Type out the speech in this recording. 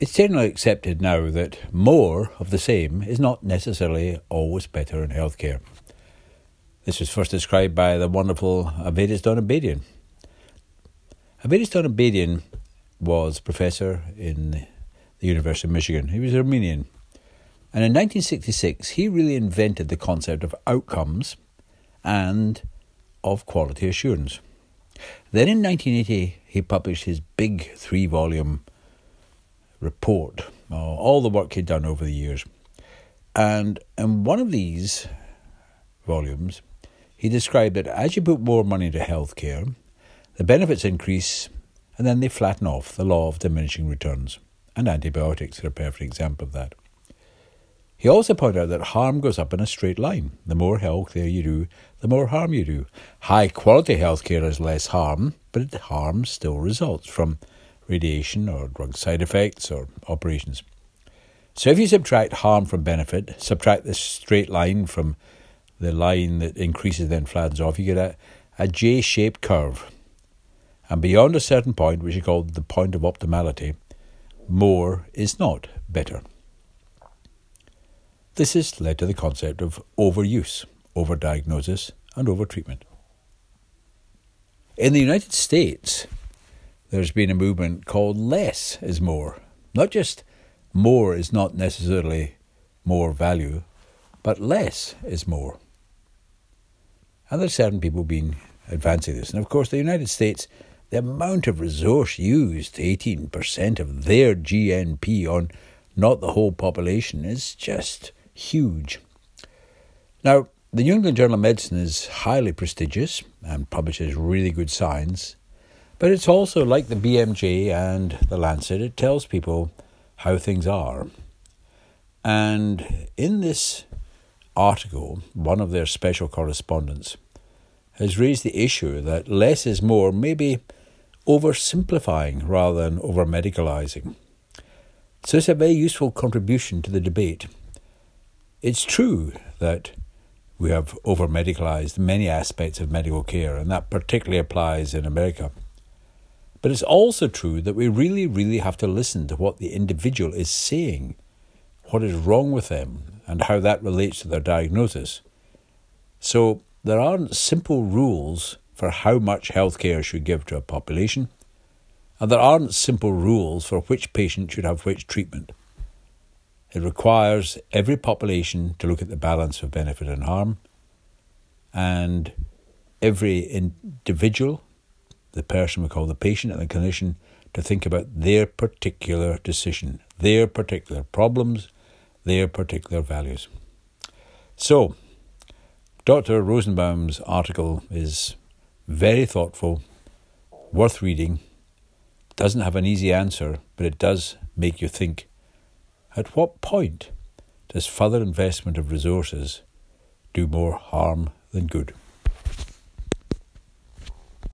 It's generally accepted now that more of the same is not necessarily always better in healthcare. This was first described by the wonderful Avedis Donabedian. Avedis Donabedian was professor in the University of Michigan. He was Armenian. And in 1966, he really invented the concept of outcomes and of quality assurance. Then in 1980, he published his big three volume report, uh, all the work he'd done over the years. And in one of these volumes, he described that as you put more money into healthcare, the benefits increase and then they flatten off the law of diminishing returns. And antibiotics are a perfect example of that. He also pointed out that harm goes up in a straight line. The more healthcare you do, the more harm you do. High quality healthcare has less harm, but harm still results from radiation or drug side effects or operations. So if you subtract harm from benefit, subtract the straight line from the line that increases then flattens off, you get a, a J shaped curve. And beyond a certain point, which is called the point of optimality, more is not better. This has led to the concept of overuse, overdiagnosis, and overtreatment. In the United States, there's been a movement called less is more. Not just more is not necessarily more value, but less is more. And there's certain people being advancing this. And of course, the United States, the amount of resource used, 18% of their GNP on not the whole population, is just huge. Now, the New England Journal of Medicine is highly prestigious and publishes really good science, but it's also like the BMJ and the Lancet, it tells people how things are. And in this article, one of their special correspondents has raised the issue that less is more maybe oversimplifying rather than over medicalizing. So it's a very useful contribution to the debate. It's true that we have over medicalized many aspects of medical care, and that particularly applies in America. But it's also true that we really, really have to listen to what the individual is saying, what is wrong with them, and how that relates to their diagnosis. So there aren't simple rules for how much healthcare should give to a population, and there aren't simple rules for which patient should have which treatment. It requires every population to look at the balance of benefit and harm, and every individual, the person we call the patient and the clinician, to think about their particular decision, their particular problems, their particular values. So, Dr. Rosenbaum's article is very thoughtful, worth reading, doesn't have an easy answer, but it does make you think at what point does further investment of resources do more harm than good?